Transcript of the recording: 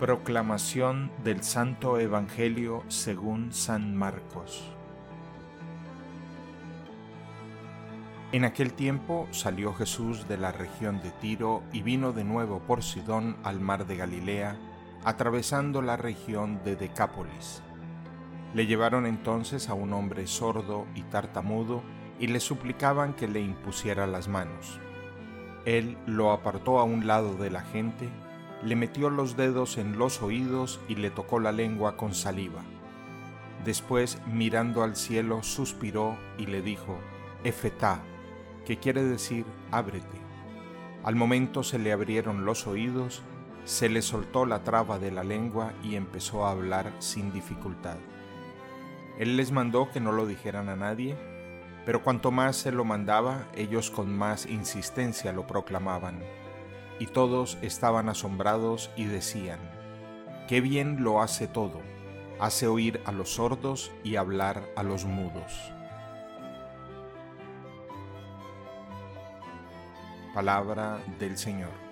Proclamación del Santo Evangelio según San Marcos. En aquel tiempo salió Jesús de la región de Tiro y vino de nuevo por Sidón al mar de Galilea, atravesando la región de Decápolis. Le llevaron entonces a un hombre sordo y tartamudo y le suplicaban que le impusiera las manos. Él lo apartó a un lado de la gente, le metió los dedos en los oídos y le tocó la lengua con saliva. Después, mirando al cielo, suspiró y le dijo, Efetá, que quiere decir ábrete. Al momento se le abrieron los oídos, se le soltó la traba de la lengua y empezó a hablar sin dificultad. Él les mandó que no lo dijeran a nadie, pero cuanto más se lo mandaba, ellos con más insistencia lo proclamaban. Y todos estaban asombrados y decían, Qué bien lo hace todo, hace oír a los sordos y hablar a los mudos. Palabra del Señor.